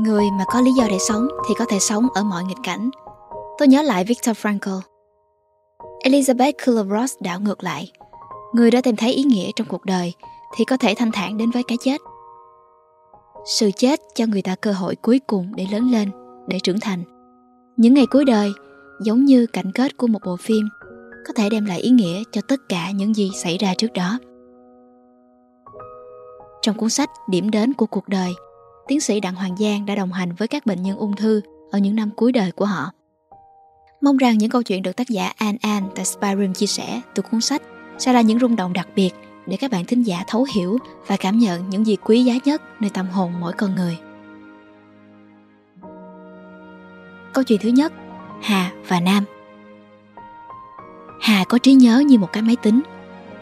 Người mà có lý do để sống thì có thể sống ở mọi nghịch cảnh. Tôi nhớ lại Viktor Frankl. Elizabeth Kubler-Ross đảo ngược lại. Người đã tìm thấy ý nghĩa trong cuộc đời thì có thể thanh thản đến với cái chết. Sự chết cho người ta cơ hội cuối cùng để lớn lên, để trưởng thành. Những ngày cuối đời giống như cảnh kết của một bộ phim có thể đem lại ý nghĩa cho tất cả những gì xảy ra trước đó. Trong cuốn sách Điểm đến của cuộc đời, tiến sĩ Đặng Hoàng Giang đã đồng hành với các bệnh nhân ung thư ở những năm cuối đời của họ. Mong rằng những câu chuyện được tác giả An An tại Spyroom chia sẻ từ cuốn sách sẽ là những rung động đặc biệt để các bạn thính giả thấu hiểu và cảm nhận những gì quý giá nhất nơi tâm hồn mỗi con người. Câu chuyện thứ nhất, Hà và Nam. Hà có trí nhớ như một cái máy tính.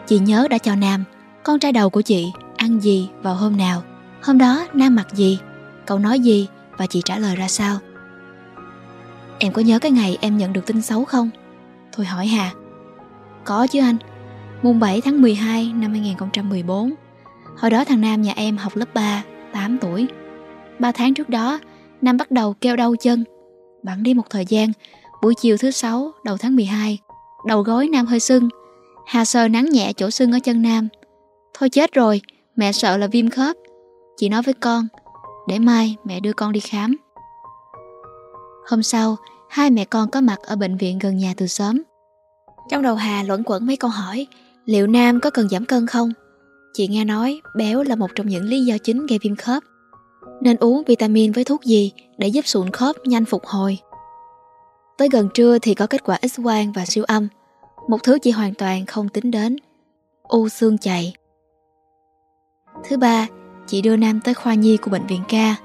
Chị nhớ đã cho Nam, con trai đầu của chị, ăn gì vào hôm nào. Hôm đó Nam mặc gì, cậu nói gì và chị trả lời ra sao. Em có nhớ cái ngày em nhận được tin xấu không? Thôi hỏi Hà. Có chứ anh. Mùng 7 tháng 12 năm 2014. Hồi đó thằng Nam nhà em học lớp 3, 8 tuổi. 3 tháng trước đó, Nam bắt đầu kêu đau chân. Bẵng đi một thời gian, buổi chiều thứ sáu đầu tháng 12, đầu gối Nam hơi sưng. Hà sờ nắng nhẹ chỗ sưng ở chân Nam. Thôi chết rồi, mẹ sợ là viêm khớp. Chị nói với con, để mai mẹ đưa con đi khám. Hôm sau, hai mẹ con có mặt ở bệnh viện gần nhà từ sớm. Trong đầu Hà luẩn quẩn mấy câu hỏi, liệu Nam có cần giảm cân không? Chị nghe nói béo là một trong những lý do chính gây viêm khớp. Nên uống vitamin với thuốc gì để giúp sụn khớp nhanh phục hồi. Tới gần trưa thì có kết quả x-quang và siêu âm, một thứ chị hoàn toàn không tính đến. U xương chày. Thứ ba, chị đưa Nam tới khoa nhi của bệnh viện ca.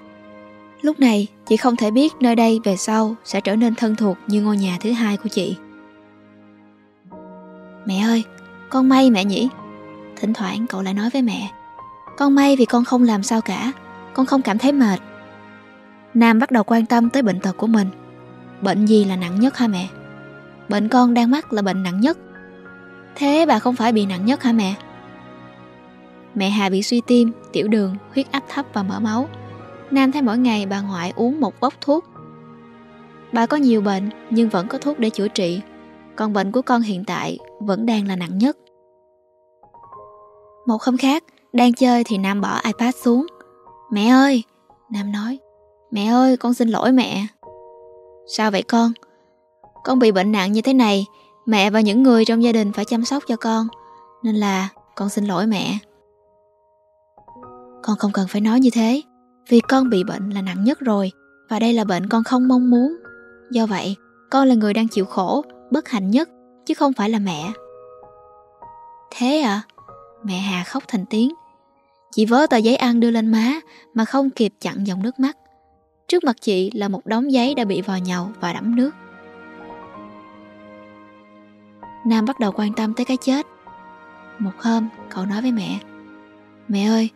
Lúc này, chị không thể biết nơi đây về sau sẽ trở nên thân thuộc như ngôi nhà thứ hai của chị. Mẹ ơi, con may mẹ nhỉ? Thỉnh thoảng cậu lại nói với mẹ. Con may vì con không làm sao cả, con không cảm thấy mệt. Nam bắt đầu quan tâm tới bệnh tật của mình. Bệnh gì là nặng nhất hả mẹ? Bệnh con đang mắc là bệnh nặng nhất. Thế bà không phải bị nặng nhất hả mẹ? Mẹ Hà bị suy tim, tiểu đường, huyết áp thấp và mỡ máu. Nam thấy mỗi ngày bà ngoại uống một bốc thuốc. Bà có nhiều bệnh nhưng vẫn có thuốc để chữa trị. Còn bệnh của con hiện tại vẫn đang là nặng nhất. Một hôm khác, đang chơi thì Nam bỏ iPad xuống. Mẹ ơi! Nam nói. Mẹ ơi, con xin lỗi mẹ. Sao vậy con? Con bị bệnh nặng như thế này, mẹ và những người trong gia đình phải chăm sóc cho con. Nên là con xin lỗi mẹ. Con không cần phải nói như thế, vì con bị bệnh là nặng nhất rồi, và đây là bệnh con không mong muốn. Do vậy, con là người đang chịu khổ, bất hạnh nhất, chứ không phải là mẹ. Thế à? Mẹ Hà khóc thành tiếng. Chị vớ tờ giấy ăn đưa lên má mà không kịp chặn dòng nước mắt. Trước mặt chị là một đống giấy đã bị vò nhầu và đẫm nước. Nam bắt đầu quan tâm tới cái chết. Một hôm, cậu nói với mẹ. Mẹ ơi,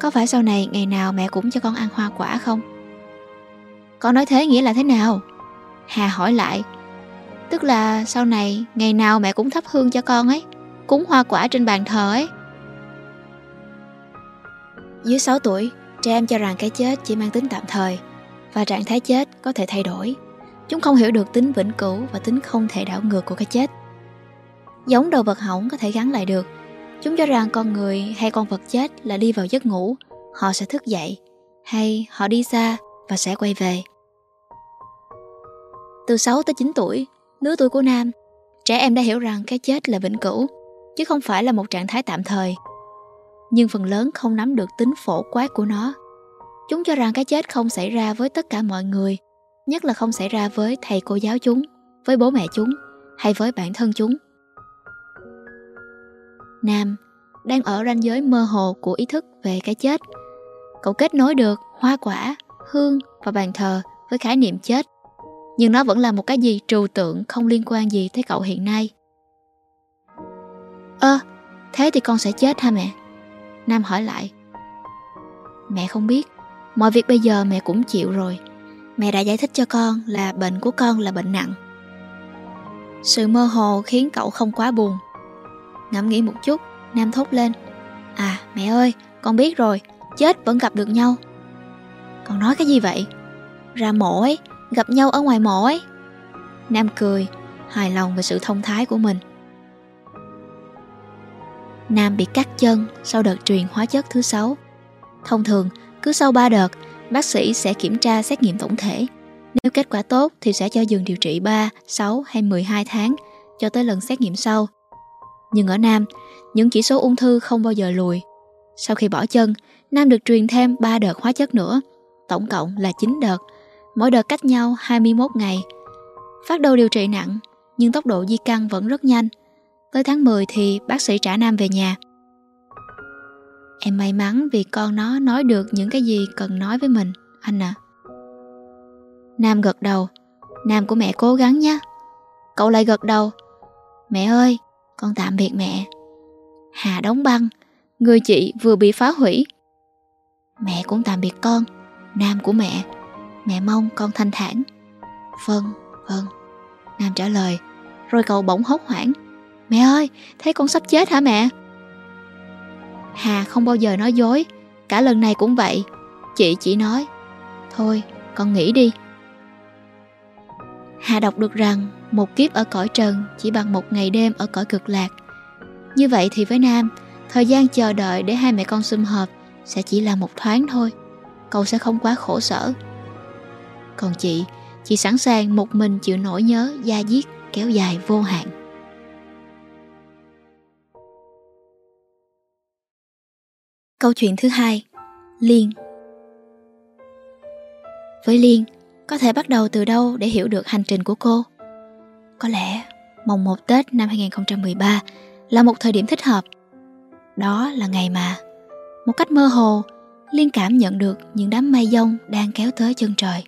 có phải sau này ngày nào mẹ cũng cho con ăn hoa quả không? Con nói thế nghĩa là thế nào? Hà hỏi lại. Tức là sau này ngày nào mẹ cũng thắp hương cho con ấy, cúng hoa quả trên bàn thờ ấy. Dưới 6 tuổi, trẻ em cho rằng cái chết chỉ mang tính tạm thời và trạng thái chết có thể thay đổi. Chúng không hiểu được tính vĩnh cửu và tính không thể đảo ngược của cái chết. Giống đồ vật hỏng có thể gắn lại được. Chúng cho rằng con người hay con vật chết là đi vào giấc ngủ, họ sẽ thức dậy, hay họ đi xa và sẽ quay về. Từ 6 tới 9 tuổi, lứa tuổi của Nam, trẻ em đã hiểu rằng cái chết là vĩnh cửu, chứ không phải là một trạng thái tạm thời. Nhưng phần lớn không nắm được tính phổ quát của nó. Chúng cho rằng cái chết không xảy ra với tất cả mọi người, nhất là không xảy ra với thầy cô giáo chúng, với bố mẹ chúng, hay với bản thân chúng. Nam đang ở ranh giới mơ hồ của ý thức về cái chết. Cậu kết nối được hoa quả, hương và bàn thờ với khái niệm chết. Nhưng nó vẫn là một cái gì trừu tượng không liên quan gì tới cậu hiện nay. Ơ, thế thì con sẽ chết hả mẹ? Nam hỏi lại. Mẹ không biết, mọi việc bây giờ mẹ cũng chịu rồi. Mẹ đã giải thích cho con là bệnh của con là bệnh nặng. Sự mơ hồ khiến cậu không quá buồn Ngẫm nghĩ một chút Nam thốt lên À mẹ ơi con biết rồi Chết vẫn gặp được nhau Con nói cái gì vậy Ra mổ ấy, gặp nhau ở ngoài mổ ấy. Nam cười, hài lòng về sự thông thái của mình. Nam bị cắt chân sau đợt truyền hóa chất thứ sáu. Thông thường, cứ sau 3 đợt, bác sĩ sẽ kiểm tra xét nghiệm tổng thể. Nếu kết quả tốt thì sẽ cho dừng điều trị 3, 6 hay 12 tháng cho tới lần xét nghiệm sau. Nhưng ở Nam, những chỉ số ung thư không bao giờ lùi. Sau khi bỏ chân, Nam được truyền thêm 3 đợt hóa chất nữa, tổng cộng là 9 đợt, mỗi đợt cách nhau 21 ngày. Phát đầu điều trị nặng, nhưng tốc độ di căn vẫn rất nhanh. Tới tháng 10 thì bác sĩ trả Nam về nhà. Em may mắn vì con nó nói được những cái gì cần nói với mình, anh à. Nam gật đầu. Nam của mẹ cố gắng nhé. Cậu lại gật đầu. Mẹ ơi, con tạm biệt mẹ. Hà đóng băng, người chị vừa bị phá hủy. Mẹ cũng tạm biệt con, Nam của mẹ. Mẹ mong con thanh thản. Vâng, vâng. Nam trả lời, rồi cậu bỗng hốt hoảng. Mẹ ơi, thấy con sắp chết hả mẹ? Hà không bao giờ nói dối, cả lần này cũng vậy. Chị chỉ nói, thôi, con nghĩ đi. Hà đọc được rằng một kiếp ở cõi trần chỉ bằng một ngày đêm ở cõi cực lạc. Như vậy thì với Nam, thời gian chờ đợi để hai mẹ con sum họp sẽ chỉ là một thoáng thôi. Cậu sẽ không quá khổ sở. Còn chị, chị sẵn sàng một mình chịu nỗi nhớ da diết kéo dài vô hạn. Câu chuyện thứ hai Liên Với Liên, có thể bắt đầu từ đâu để hiểu được hành trình của cô? Có lẽ mồng 1 Tết năm 2013 là một thời điểm thích hợp. Đó là ngày mà, một cách mơ hồ, Liên cảm nhận được những đám mây dông đang kéo tới chân trời.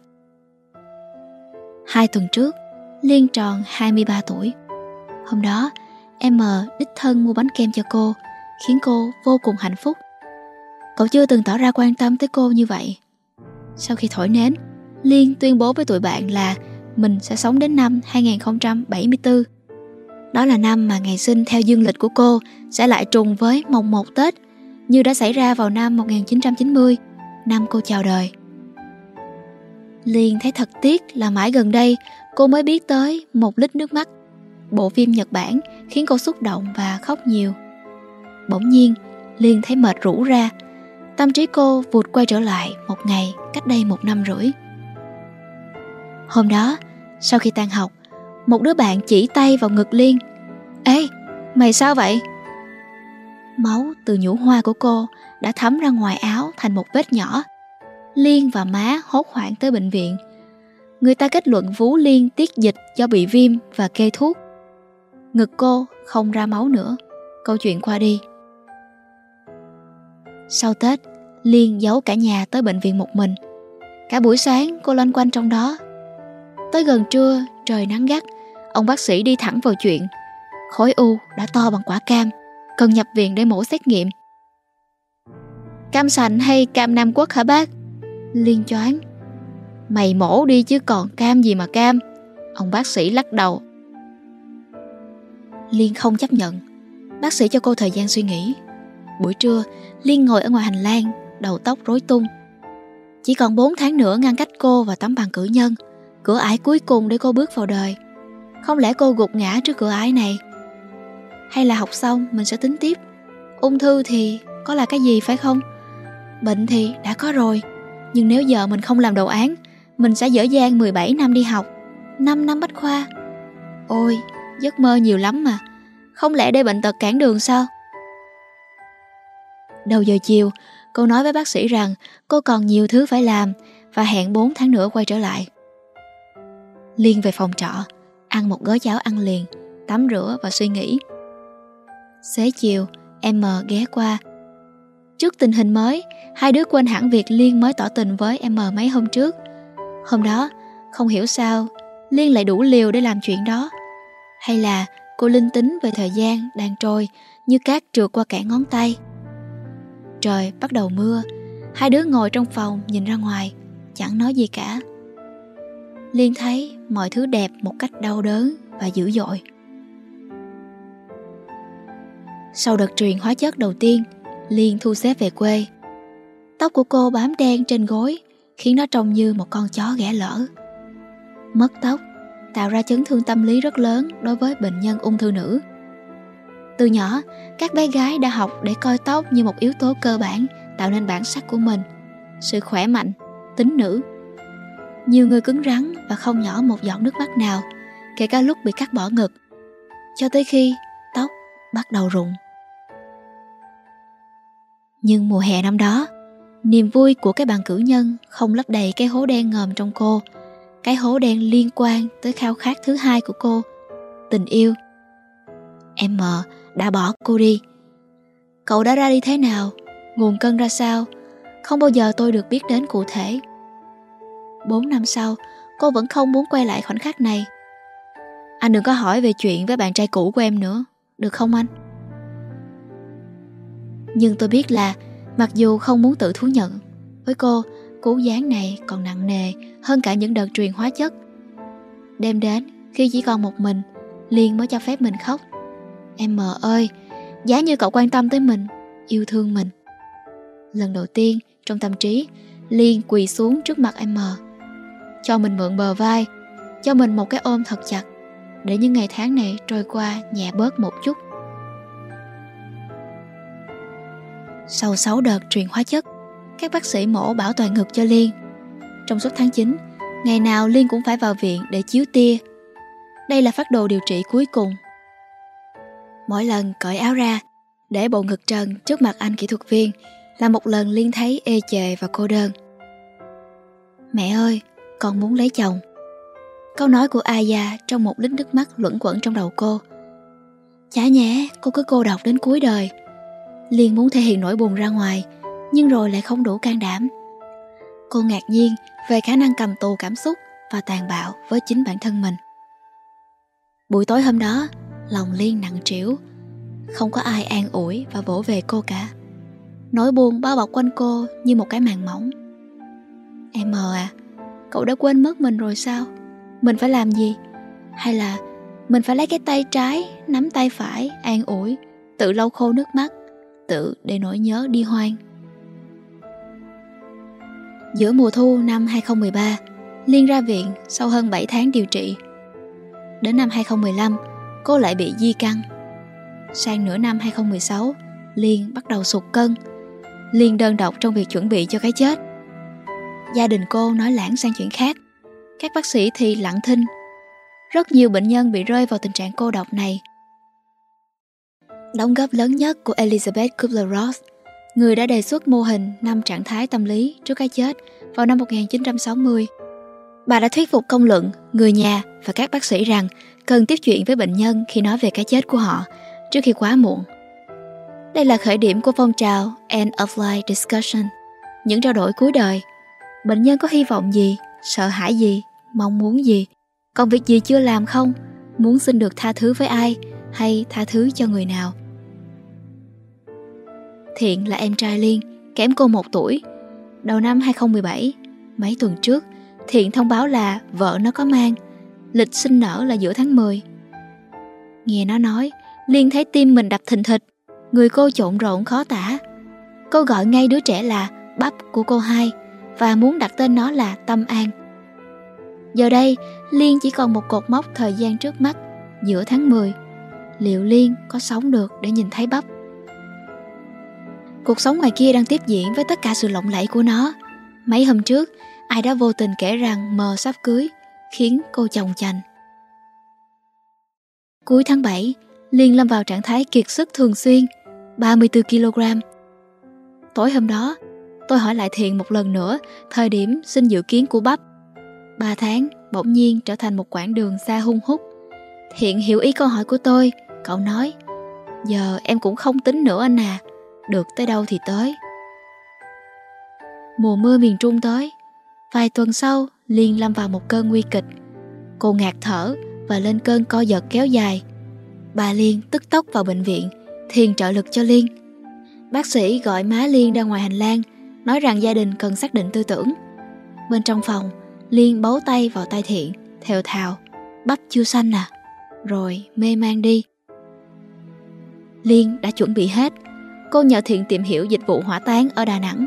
Hai tuần trước, Liên tròn 23 tuổi. Hôm đó, em M đích thân mua bánh kem cho cô, khiến cô vô cùng hạnh phúc. Cậu chưa từng tỏ ra quan tâm tới cô như vậy. Sau khi thổi nến, Liên tuyên bố với tụi bạn là mình sẽ sống đến năm 2074. Đó là năm mà ngày sinh theo dương lịch của cô sẽ lại trùng với mồng 1 Tết, như đã xảy ra vào năm 1990, năm cô chào đời. Liên thấy thật tiếc là mãi gần đây cô mới biết tới một lít nước mắt. Bộ phim Nhật Bản khiến cô xúc động và khóc nhiều. Bỗng nhiên, Liên thấy mệt rũ ra. Tâm trí cô vụt quay trở lại một ngày cách đây một năm rưỡi. Hôm đó, sau khi tan học, một đứa bạn chỉ tay vào ngực Liên. Ê, mày sao vậy? Máu từ nhũ hoa của cô đã thấm ra ngoài áo thành một vết nhỏ. Liên và má hốt hoảng tới bệnh viện. Người ta kết luận Vú Liên tiết dịch do bị viêm và kê thuốc. Ngực cô không ra máu nữa. Câu chuyện qua đi. Sau Tết, Liên giấu cả nhà tới bệnh viện một mình. Cả buổi sáng cô loanh quanh trong đó Tới gần trưa, trời nắng gắt, ông bác sĩ đi thẳng vào chuyện. Khối u đã to bằng quả cam, cần nhập viện để mổ xét nghiệm. Cam sành hay cam Nam Quốc hả bác? Liên choáng. Mày mổ đi chứ còn cam gì mà cam. Ông bác sĩ lắc đầu. Liên không chấp nhận. Bác sĩ cho cô thời gian suy nghĩ. Buổi trưa, Liên ngồi ở ngoài hành lang, đầu tóc rối tung. Chỉ còn 4 tháng nữa ngăn cách cô và tấm bằng cử nhân – cửa ải cuối cùng để cô bước vào đời. Không lẽ cô gục ngã trước cửa ải này? Hay là học xong, mình sẽ tính tiếp? Ung thư thì có là cái gì phải không? Bệnh thì đã có rồi, nhưng nếu giờ mình không làm đồ án, mình sẽ dở dang 17 năm đi học. 5 năm bách khoa. Ôi, giấc mơ nhiều lắm mà. Không lẽ để bệnh tật cản đường sao? Đầu giờ chiều, cô nói với bác sĩ rằng cô còn nhiều thứ phải làm và hẹn 4 tháng nữa quay trở lại. Liên về phòng trọ, ăn một gói cháo ăn liền, tắm rửa và suy nghĩ. Xế chiều, em M ghé qua. Trước tình hình mới, hai đứa quên hẳn việc Liên mới tỏ tình với em M mấy hôm trước. Hôm đó, không hiểu sao, Liên lại đủ liều để làm chuyện đó. Hay là cô linh tính về thời gian đang trôi như cát trượt qua cả ngón tay. Trời bắt đầu mưa, hai đứa ngồi trong phòng nhìn ra ngoài, chẳng nói gì cả. Liên thấy mọi thứ đẹp một cách đau đớn và dữ dội. Sau đợt truyền hóa chất đầu tiên, Liên thu xếp về quê. Tóc của cô bám đen trên gối, khiến nó trông như một con chó ghẻ lỡ. Mất tóc tạo ra chấn thương tâm lý rất lớn đối với bệnh nhân ung thư nữ. Từ nhỏ, các bé gái đã học để coi tóc như một yếu tố cơ bản tạo nên bản sắc của mình, sự khỏe mạnh, tính nữ. Nhiều người cứng rắn và không nhỏ một giọt nước mắt nào, kể cả lúc bị cắt bỏ ngực, cho tới khi tóc bắt đầu rụng. Nhưng mùa hè năm đó, niềm vui của cái bàn cử nhân không lấp đầy cái hố đen ngầm trong cô, cái hố đen liên quan tới khao khát thứ hai của cô, tình yêu. Em mờ đã bỏ cô đi. Cậu đã ra đi thế nào, nguồn cơn ra sao, không bao giờ tôi được biết đến cụ thể. Bốn năm sau, cô vẫn không muốn quay lại khoảnh khắc này. Anh đừng có hỏi về chuyện với bạn trai cũ của em nữa, được không anh? Nhưng tôi biết là mặc dù không muốn tự thú nhận, với cô, cú gián này còn nặng nề hơn cả những đợt truyền hóa chất. Đêm đến, khi chỉ còn một mình, Liên mới cho phép mình khóc. Em mờ ơi, giá như cậu quan tâm tới mình, yêu thương mình. Lần đầu tiên, trong tâm trí, Liên quỳ xuống trước mặt em mờ. Cho mình mượn bờ vai, cho mình một cái ôm thật chặt, để những ngày tháng này trôi qua nhẹ bớt một chút. Sau 6 đợt truyền hóa chất, các bác sĩ mổ bảo toàn ngực cho Liên. Trong suốt tháng 9, ngày nào Liên cũng phải vào viện để chiếu tia. Đây là phát đồ điều trị cuối cùng. Mỗi lần cởi áo ra, để bộ ngực trần trước mặt anh kỹ thuật viên là một lần Liên thấy ê chề và cô đơn. Mẹ ơi, con muốn lấy chồng. Câu nói của Aya trong một lít nước mắt luẩn quẩn trong đầu cô. Chả nhẽ cô cứ cô độc đến cuối đời. Liên muốn thể hiện nỗi buồn ra ngoài, nhưng rồi lại không đủ can đảm. Cô ngạc nhiên về khả năng cầm tù cảm xúc và tàn bạo với chính bản thân mình. Buổi tối hôm đó, lòng Liên nặng trĩu, không có ai an ủi và vỗ về cô cả. Nỗi buồn bao bọc quanh cô như một cái màn mỏng. Em mờ à, cậu đã quên mất mình rồi sao? Mình phải làm gì? Hay là mình phải lấy cái tay trái, nắm tay phải, an ủi, tự lau khô nước mắt, tự để nỗi nhớ đi hoang. Giữa mùa thu năm 2013, Liên ra viện sau hơn 7 tháng điều trị. Đến năm 2015, cô lại bị di căn. Sang nửa năm 2016, Liên bắt đầu sụt cân. Liên đơn độc trong việc chuẩn bị cho cái chết. Gia đình cô nói lãng sang chuyện khác. Các bác sĩ thì lặng thinh. Rất nhiều bệnh nhân bị rơi vào tình trạng cô độc này. Đóng góp lớn nhất của Elizabeth Kubler-Ross người đã đề xuất mô hình năm trạng thái tâm lý trước cái chết vào năm 1960. Bà đã thuyết phục công luận, người nhà và các bác sĩ rằng cần tiếp chuyện với bệnh nhân khi nói về cái chết của họ trước khi quá muộn. Đây là khởi điểm của phong trào End of Life Discussion, những trao đổi cuối đời. Bệnh nhân có hy vọng gì, sợ hãi gì, mong muốn gì, còn việc gì chưa làm không, muốn xin được tha thứ với ai hay tha thứ cho người nào. Thiện là em trai Liên, kém cô một tuổi. Đầu năm 2017, mấy tuần trước, Thiện thông báo là vợ nó có mang, lịch sinh nở là giữa tháng 10. Nghe nó nói, Liên thấy tim mình đập thình thịch, người cô trộn rộn khó tả. Cô gọi ngay đứa trẻ là bắp của cô hai và muốn đặt tên nó là Tâm An. Giờ đây, Liên chỉ còn một cột mốc thời gian trước mắt, giữa tháng 10. Liệu Liên có sống được để nhìn thấy bắp? Cuộc sống ngoài kia đang tiếp diễn với tất cả sự lộng lẫy của nó. Mấy hôm trước, ai đã vô tình kể rằng mờ sắp cưới, khiến cô chồng chành. Cuối tháng 7, Liên lâm vào trạng thái kiệt sức thường xuyên, 34kg. Tối hôm đó, tôi hỏi lại Thiện một lần nữa thời điểm xin dự kiến của bắp. Ba tháng bỗng nhiên trở thành một quãng đường xa hung hút. Thiện hiểu ý câu hỏi của tôi, cậu nói Giờ em cũng không tính nữa anh à được tới đâu thì tới. Mùa mưa miền Trung tới, vài tuần sau Liên lâm vào một cơn nguy kịch. Cô ngạt thở và lên cơn co giật kéo dài. Bà Liên tức tốc vào bệnh viện, thiền trợ lực cho Liên. Bác sĩ gọi má Liên ra ngoài hành lang, nói rằng gia đình cần xác định tư tưởng. Bên trong phòng, Liên bấu tay vào tay Thiện, theo thào, bắp chưa xanh à, rồi mê man đi. Liên đã chuẩn bị hết, cô nhờ Thiện tìm hiểu dịch vụ hỏa táng ở Đà Nẵng.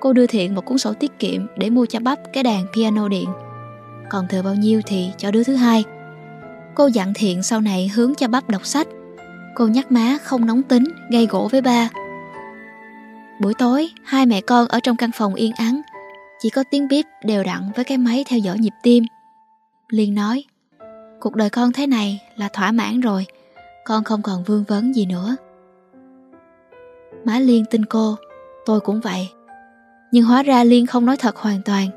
cô đưa Thiện một cuốn sổ tiết kiệm để mua cho bắp cái đàn piano điện. Còn thừa bao nhiêu thì cho đứa thứ hai. Cô dặn Thiện sau này hướng cho bắp đọc sách. Cô nhắc má không nóng tính, gây gỗ với ba. Buổi tối, hai mẹ con ở trong căn phòng yên ắng, chỉ có tiếng bíp đều đặn với cái máy theo dõi nhịp tim. Liên nói, cuộc đời con thế này là thỏa mãn rồi, con không còn vương vấn gì nữa. Má Liên tin cô, tôi cũng vậy. Nhưng hóa ra Liên không nói thật hoàn toàn,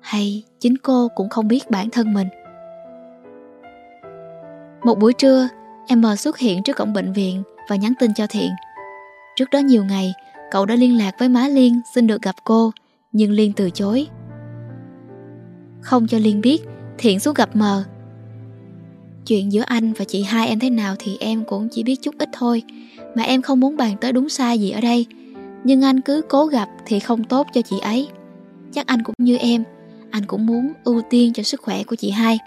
hay chính cô cũng không biết bản thân mình. Một buổi trưa, em mờ xuất hiện trước cổng bệnh viện và nhắn tin cho Thiện. Trước đó nhiều ngày, cậu đã liên lạc với má Liên xin được gặp cô, nhưng Liên từ chối. Không cho Liên biết, Thiện xuống gặp mờ. Chuyện giữa anh và chị hai em thế nào thì em cũng chỉ biết chút ít thôi, mà em không muốn bàn tới đúng sai gì ở đây. Nhưng anh cứ cố gặp thì không tốt cho chị ấy. Chắc anh cũng như em, anh cũng muốn ưu tiên cho sức khỏe của chị hai.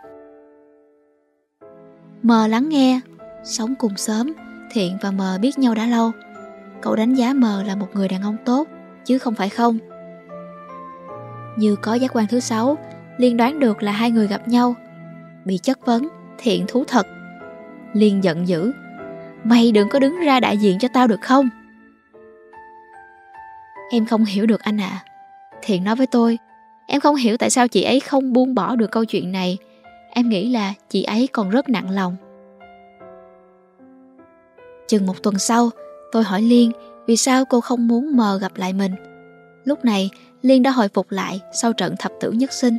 Mờ lắng nghe, sống cùng sớm, Thiện và Mờ biết nhau đã lâu. Cậu đánh giá Mờ là một người đàn ông tốt, chứ không phải không. Như có giác quan thứ sáu, Liên đoán được là hai người gặp nhau. Bị chất vấn, Thiện thú thật. Liên giận dữ. Mày đừng có đứng ra đại diện cho tao được không? Em không hiểu được anh ạ. À. Thiện nói với tôi, em không hiểu tại sao chị ấy không buông bỏ được câu chuyện này Em nghĩ là chị ấy còn rất nặng lòng Chừng một tuần sau Tôi hỏi Liên, Vì sao cô không muốn mờ gặp lại mình? Lúc này, Liên đã hồi phục lại Sau trận thập tử nhất sinh.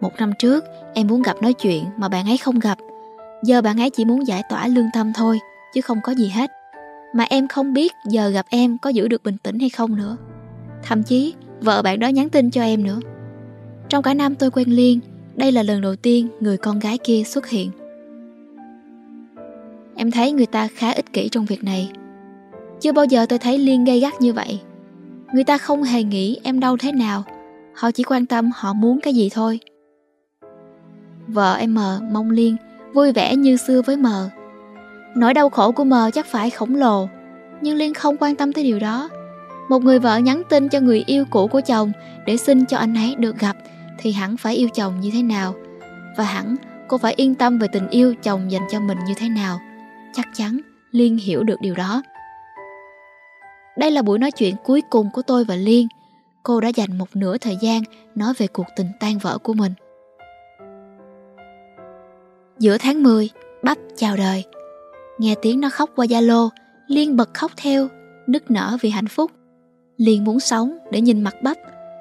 Một năm trước, em muốn gặp nói chuyện Mà bạn ấy không gặp. Giờ bạn ấy chỉ muốn giải tỏa lương tâm thôi, Chứ không có gì hết. Mà em không biết giờ gặp em có giữ được bình tĩnh hay không nữa. Thậm chí, vợ bạn đó nhắn tin cho em nữa. Trong cả năm tôi quen Liên, đây là lần đầu tiên người con gái kia xuất hiện. Em thấy người ta khá ích kỷ trong việc này. Chưa bao giờ tôi thấy Liên gây gắt như vậy. Người ta không hề nghĩ em đau thế nào. Họ chỉ quan tâm họ muốn cái gì thôi. Vợ em mờ mong Liên vui vẻ như xưa với mờ. Nỗi đau khổ của mờ chắc phải khổng lồ, nhưng Liên không quan tâm tới điều đó. Một người vợ nhắn tin cho người yêu cũ của chồng để xin cho anh ấy được gặp thì hẳn phải yêu chồng như thế nào và hẳn cô phải yên tâm về tình yêu chồng dành cho mình như thế nào chắc chắn liên hiểu được điều đó đây là buổi nói chuyện cuối cùng của tôi và liên. Cô đã dành một nửa thời gian nói về cuộc tình tan vỡ của mình. Giữa tháng 10 bắp chào đời. Nghe tiếng nó khóc qua zalo, liên bật khóc theo, nức nở vì hạnh phúc. Liên muốn sống để nhìn mặt bắp,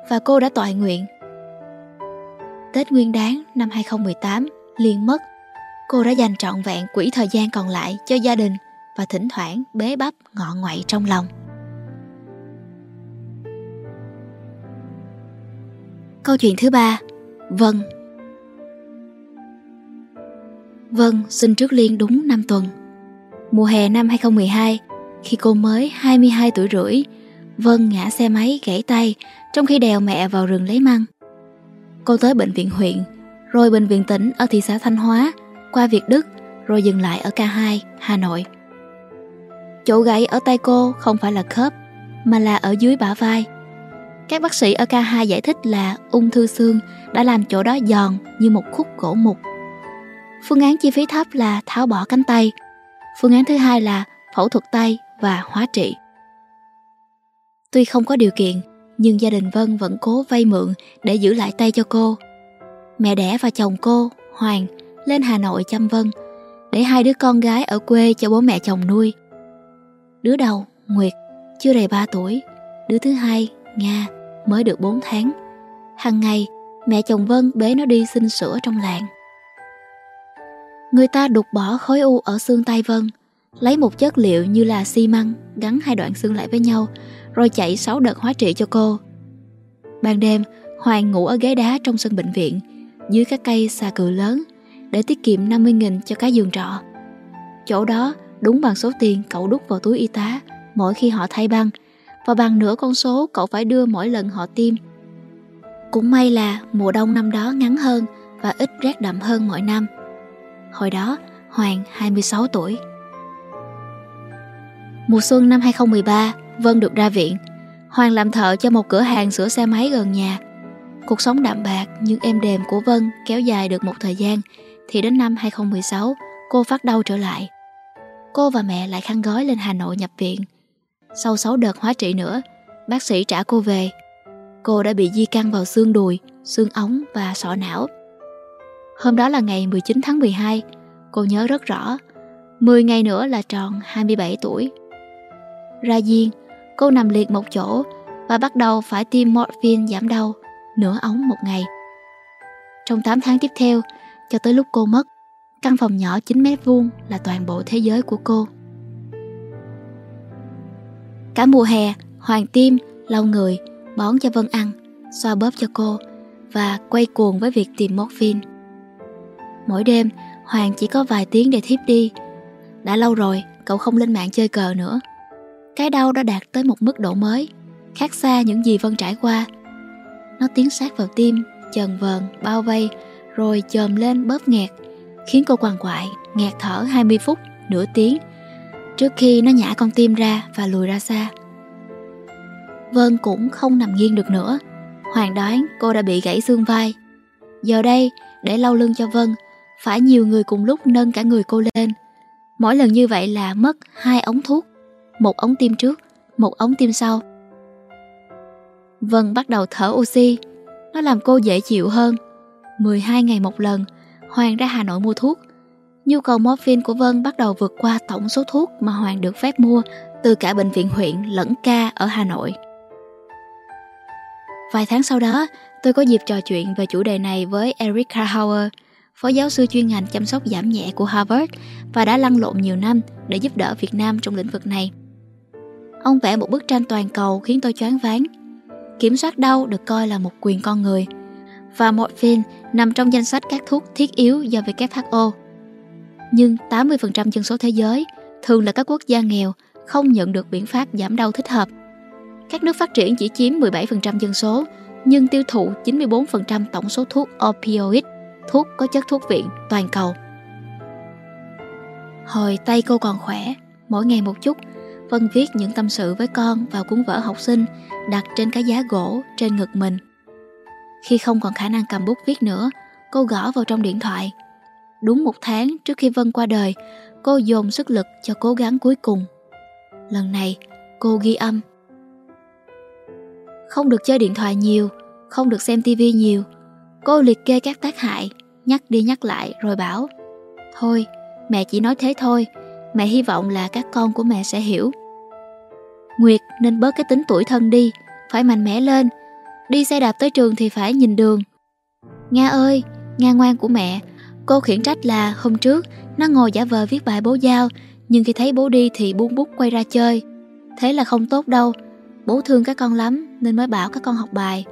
và cô đã toại nguyện. Tết Nguyên đáng năm 2018 Liên mất. Cô đã dành trọn vẹn quỹ thời gian còn lại cho gia đình và thỉnh thoảng bế bắp ngọ ngoại trong lòng. Câu chuyện thứ ba Vân Vân sinh trước Liên đúng 5 tuần. Mùa hè năm 2012, khi cô mới 22 tuổi rưỡi, Vân ngã xe máy gãy tay trong khi đèo mẹ vào rừng lấy măng. Cô tới bệnh viện huyện, rồi bệnh viện tỉnh ở thị xã Thanh Hóa, qua Việt Đức, rồi dừng lại ở K2, Hà Nội. Chỗ gãy ở tay cô không phải là khớp, mà là ở dưới bả vai. Các bác sĩ ở K2 giải thích là ung thư xương đã làm chỗ đó giòn như một khúc gỗ mục. Phương án chi phí thấp là tháo bỏ cánh tay. Phương án thứ hai là phẫu thuật tay và hóa trị. Tuy không có điều kiện, nhưng gia đình Vân vẫn cố vay mượn để giữ lại tay cho cô. Mẹ đẻ và chồng cô, Hoàng, lên Hà Nội chăm Vân, để hai đứa con gái ở quê cho bố mẹ chồng nuôi. Đứa đầu, Nguyệt, chưa đầy 3 tuổi, đứa thứ hai, Nga, mới được 4 tháng. Hằng ngày, mẹ chồng Vân bế nó đi xin sữa trong làng. Người ta đục bỏ khối u ở xương tay Vân, lấy một chất liệu như là xi măng gắn hai đoạn xương lại với nhau rồi chạy 6 đợt hóa trị cho cô. Ban đêm, Hoàng ngủ ở ghế đá trong sân bệnh viện, dưới các cây xà cừ lớn, để tiết kiệm 50.000 cho cái giường trọ. Chỗ đó đúng bằng số tiền cậu đút vào túi y tá mỗi khi họ thay băng, và bằng nửa con số cậu phải đưa mỗi lần họ tiêm. Cũng may là mùa đông năm đó ngắn hơn và ít rét đậm hơn mọi năm. Hồi đó, Hoàng 26 tuổi. Mùa xuân năm 2013, Vân được ra viện. Hoàng làm thợ cho một cửa hàng sửa xe máy gần nhà. Cuộc sống đạm bạc nhưng êm đềm của Vân kéo dài được một thời gian thì đến năm 2016 cô phát đau trở lại. Cô và mẹ lại khăn gói lên Hà Nội nhập viện. Sau 6 đợt hóa trị nữa, bác sĩ trả cô về. Cô đã bị di căn vào xương đùi, xương ống và sọ não. Hôm đó là ngày 19 tháng 12, cô nhớ rất rõ. 10 ngày nữa là tròn 27 tuổi. Ra viên, cô nằm liệt một chỗ và bắt đầu phải tiêm morphine giảm đau, nửa ống một ngày. Trong 8 tháng tiếp theo, cho tới lúc cô mất, căn phòng nhỏ 9 mét vuông là toàn bộ thế giới của cô. Cả mùa hè, Hoàng Tim lau người, bón cho Vân ăn, xoa bóp cho cô và quay cuồng với việc tìm morphine. Mỗi đêm, Hoàng chỉ có vài tiếng để thiếp đi. Đã lâu rồi, cậu không lên mạng chơi cờ nữa. Cái đau đã đạt tới một mức độ mới, khác xa những gì Vân trải qua. Nó tiến sát vào tim, trần vờn, bao vây, rồi chồm lên bóp nghẹt, khiến cô quằn quại, nghẹt thở 20 phút, nửa tiếng, trước khi nó nhả con tim ra và lùi ra xa. Vân cũng không nằm nghiêng được nữa. Hoàng đoán cô đã bị gãy xương vai. Giờ đây, để lau lưng cho Vân, phải nhiều người cùng lúc nâng cả người cô lên. Mỗi lần như vậy là mất hai ống thuốc, một ống tim trước, một ống tim sau. Vân bắt đầu thở oxy, nó làm cô dễ chịu hơn. 12 ngày một lần, Hoàng ra Hà Nội mua thuốc. Nhu cầu morphine của Vân bắt đầu vượt qua tổng số thuốc mà Hoàng được phép mua từ cả bệnh viện huyện lẫn ca ở Hà Nội. Vài tháng sau đó, tôi có dịp trò chuyện về chủ đề này với Eric Carhauer, phó giáo sư chuyên ngành chăm sóc giảm nhẹ của Harvard và đã lăn lộn nhiều năm để giúp đỡ Việt Nam trong lĩnh vực này. Ông vẽ một bức tranh toàn cầu khiến tôi choáng váng. Kiểm soát đau được coi là một quyền con người và morphine nằm trong danh sách các thuốc thiết yếu do WHO. Nhưng 80% dân số thế giới, thường là các quốc gia nghèo, không nhận được biện pháp giảm đau thích hợp. Các nước phát triển chỉ chiếm 17% dân số, nhưng tiêu thụ 94% tổng số thuốc opioid, thuốc có chất thuốc viện toàn cầu. Hồi tay cô còn khỏe, mỗi ngày một chút, Vân viết những tâm sự với con vào cuốn vở học sinh đặt trên cái giá gỗ trên ngực mình. Khi không còn khả năng cầm bút viết nữa, cô gõ vào trong điện thoại. Đúng một tháng trước khi Vân qua đời, cô dồn sức lực cho cố gắng cuối cùng. Lần này, cô ghi âm không được chơi điện thoại nhiều, không được xem tivi nhiều. Cô liệt kê các tác hại, nhắc đi nhắc lại rồi bảo Thôi, mẹ chỉ nói thế thôi, mẹ hy vọng là các con của mẹ sẽ hiểu. Nguyệt nên bớt cái tính tuổi thân đi, phải mạnh mẽ lên. Đi xe đạp tới trường thì phải nhìn đường. Nga ơi, Nga ngoan của mẹ, cô khiển trách là hôm trước nó ngồi giả vờ viết bài bố giao, nhưng khi thấy bố đi thì buông bút quay ra chơi. Thế là không tốt đâu, Bố thương các con lắm nên mới bảo các con học bài.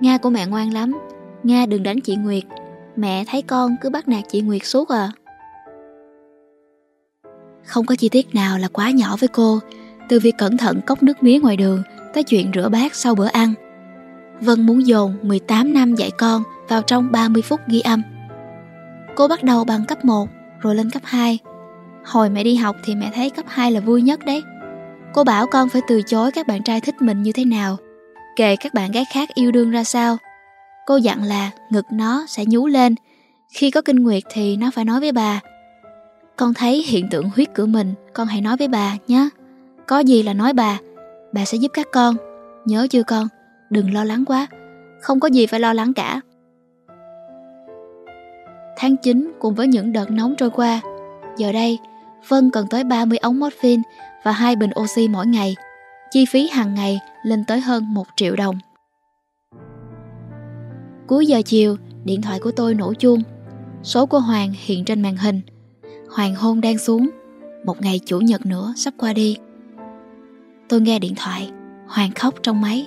Nga của mẹ ngoan lắm. Nga đừng đánh chị Nguyệt. Mẹ thấy con cứ bắt nạt chị Nguyệt suốt à. Không có chi tiết nào là quá nhỏ với cô, từ việc cẩn thận cốc nước mía ngoài đường tới chuyện rửa bát sau bữa ăn. Vân muốn dồn 18 năm dạy con vào trong 30 phút ghi âm. Cô bắt đầu bằng cấp 1 rồi lên cấp 2. Hồi mẹ đi học thì mẹ thấy cấp 2 là vui nhất đấy. Cô bảo con phải từ chối các bạn trai thích mình như thế nào Kệ các bạn gái khác yêu đương ra sao. Cô dặn là ngực nó sẽ nhú lên, Khi có kinh nguyệt thì nó phải nói với bà. Con thấy hiện tượng huyết của mình, Con hãy nói với bà nhé. Có gì là nói bà Bà sẽ giúp các con. Nhớ chưa con? Đừng lo lắng quá. Không có gì phải lo lắng cả. Tháng 9 cùng với những đợt nóng trôi qua Giờ đây Vân cần tới 30 ống morphine và hai bình oxy mỗi ngày. Chi phí hàng ngày lên tới hơn 1 triệu đồng. Cuối giờ chiều, điện thoại của tôi nổ chuông. Số của Hoàng hiện trên màn hình. Hoàng hôn đang xuống. Một ngày chủ nhật nữa sắp qua đi. Tôi nghe điện thoại. Hoàng khóc trong máy.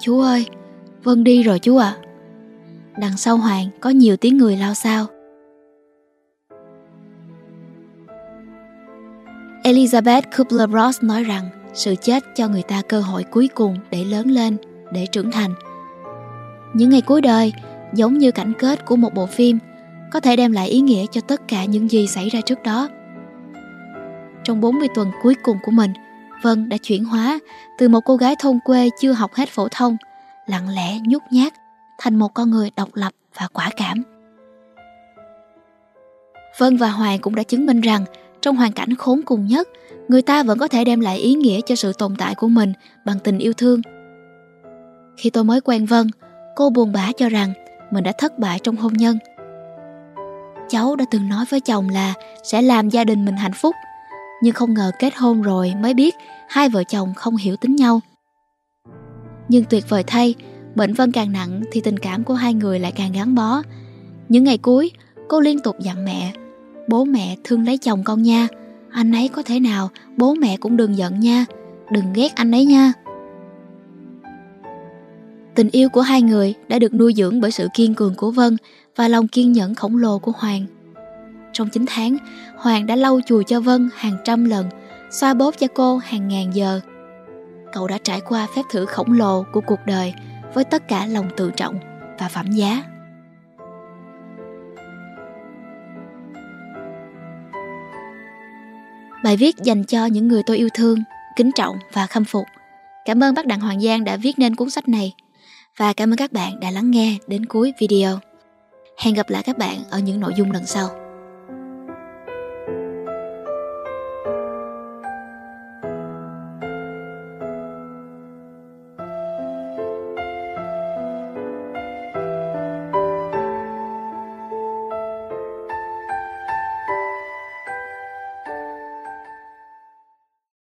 Chú ơi, Vân đi rồi chú ạ. À. Đằng sau Hoàng có nhiều tiếng người lao sao. Elizabeth Kubler-Ross nói rằng sự chết cho người ta cơ hội cuối cùng để lớn lên, để trưởng thành. Những ngày cuối đời, giống như cảnh kết của một bộ phim, có thể đem lại ý nghĩa cho tất cả những gì xảy ra trước đó. Trong 40 tuần cuối cùng của mình, Vân đã chuyển hóa từ một cô gái thôn quê chưa học hết phổ thông, lặng lẽ nhút nhát, thành một con người độc lập và quả cảm. Vân và Hoàng cũng đã chứng minh rằng trong hoàn cảnh khốn cùng nhất, người ta vẫn có thể đem lại ý nghĩa cho sự tồn tại của mình bằng tình yêu thương. Khi tôi mới quen Vân, cô buồn bã cho rằng mình đã thất bại trong hôn nhân. Cháu đã từng nói với chồng là sẽ làm gia đình mình hạnh phúc, nhưng không ngờ kết hôn rồi mới biết hai vợ chồng không hiểu tính nhau. Nhưng tuyệt vời thay, bệnh Vân càng nặng thì tình cảm của hai người lại càng gắn bó. Những ngày cuối, cô liên tục dặn mẹ, bố mẹ thương lấy chồng con nha, anh ấy có thể nào bố mẹ cũng đừng giận nha, đừng ghét anh ấy nha. Tình yêu của hai người đã được nuôi dưỡng bởi sự kiên cường của Vân và lòng kiên nhẫn khổng lồ của Hoàng. Trong 9 tháng, Hoàng đã lau chùi cho Vân hàng trăm lần, xoa bóp cho cô hàng ngàn giờ. Cậu đã trải qua phép thử khổng lồ của cuộc đời với tất cả lòng tự trọng và phẩm giá. Bài viết dành cho những người tôi yêu thương, kính trọng và khâm phục. Cảm ơn bác Đặng Hoàng Giang đã viết nên cuốn sách này. Và cảm ơn các bạn đã lắng nghe đến cuối video. Hẹn gặp lại các bạn ở những nội dung lần sau.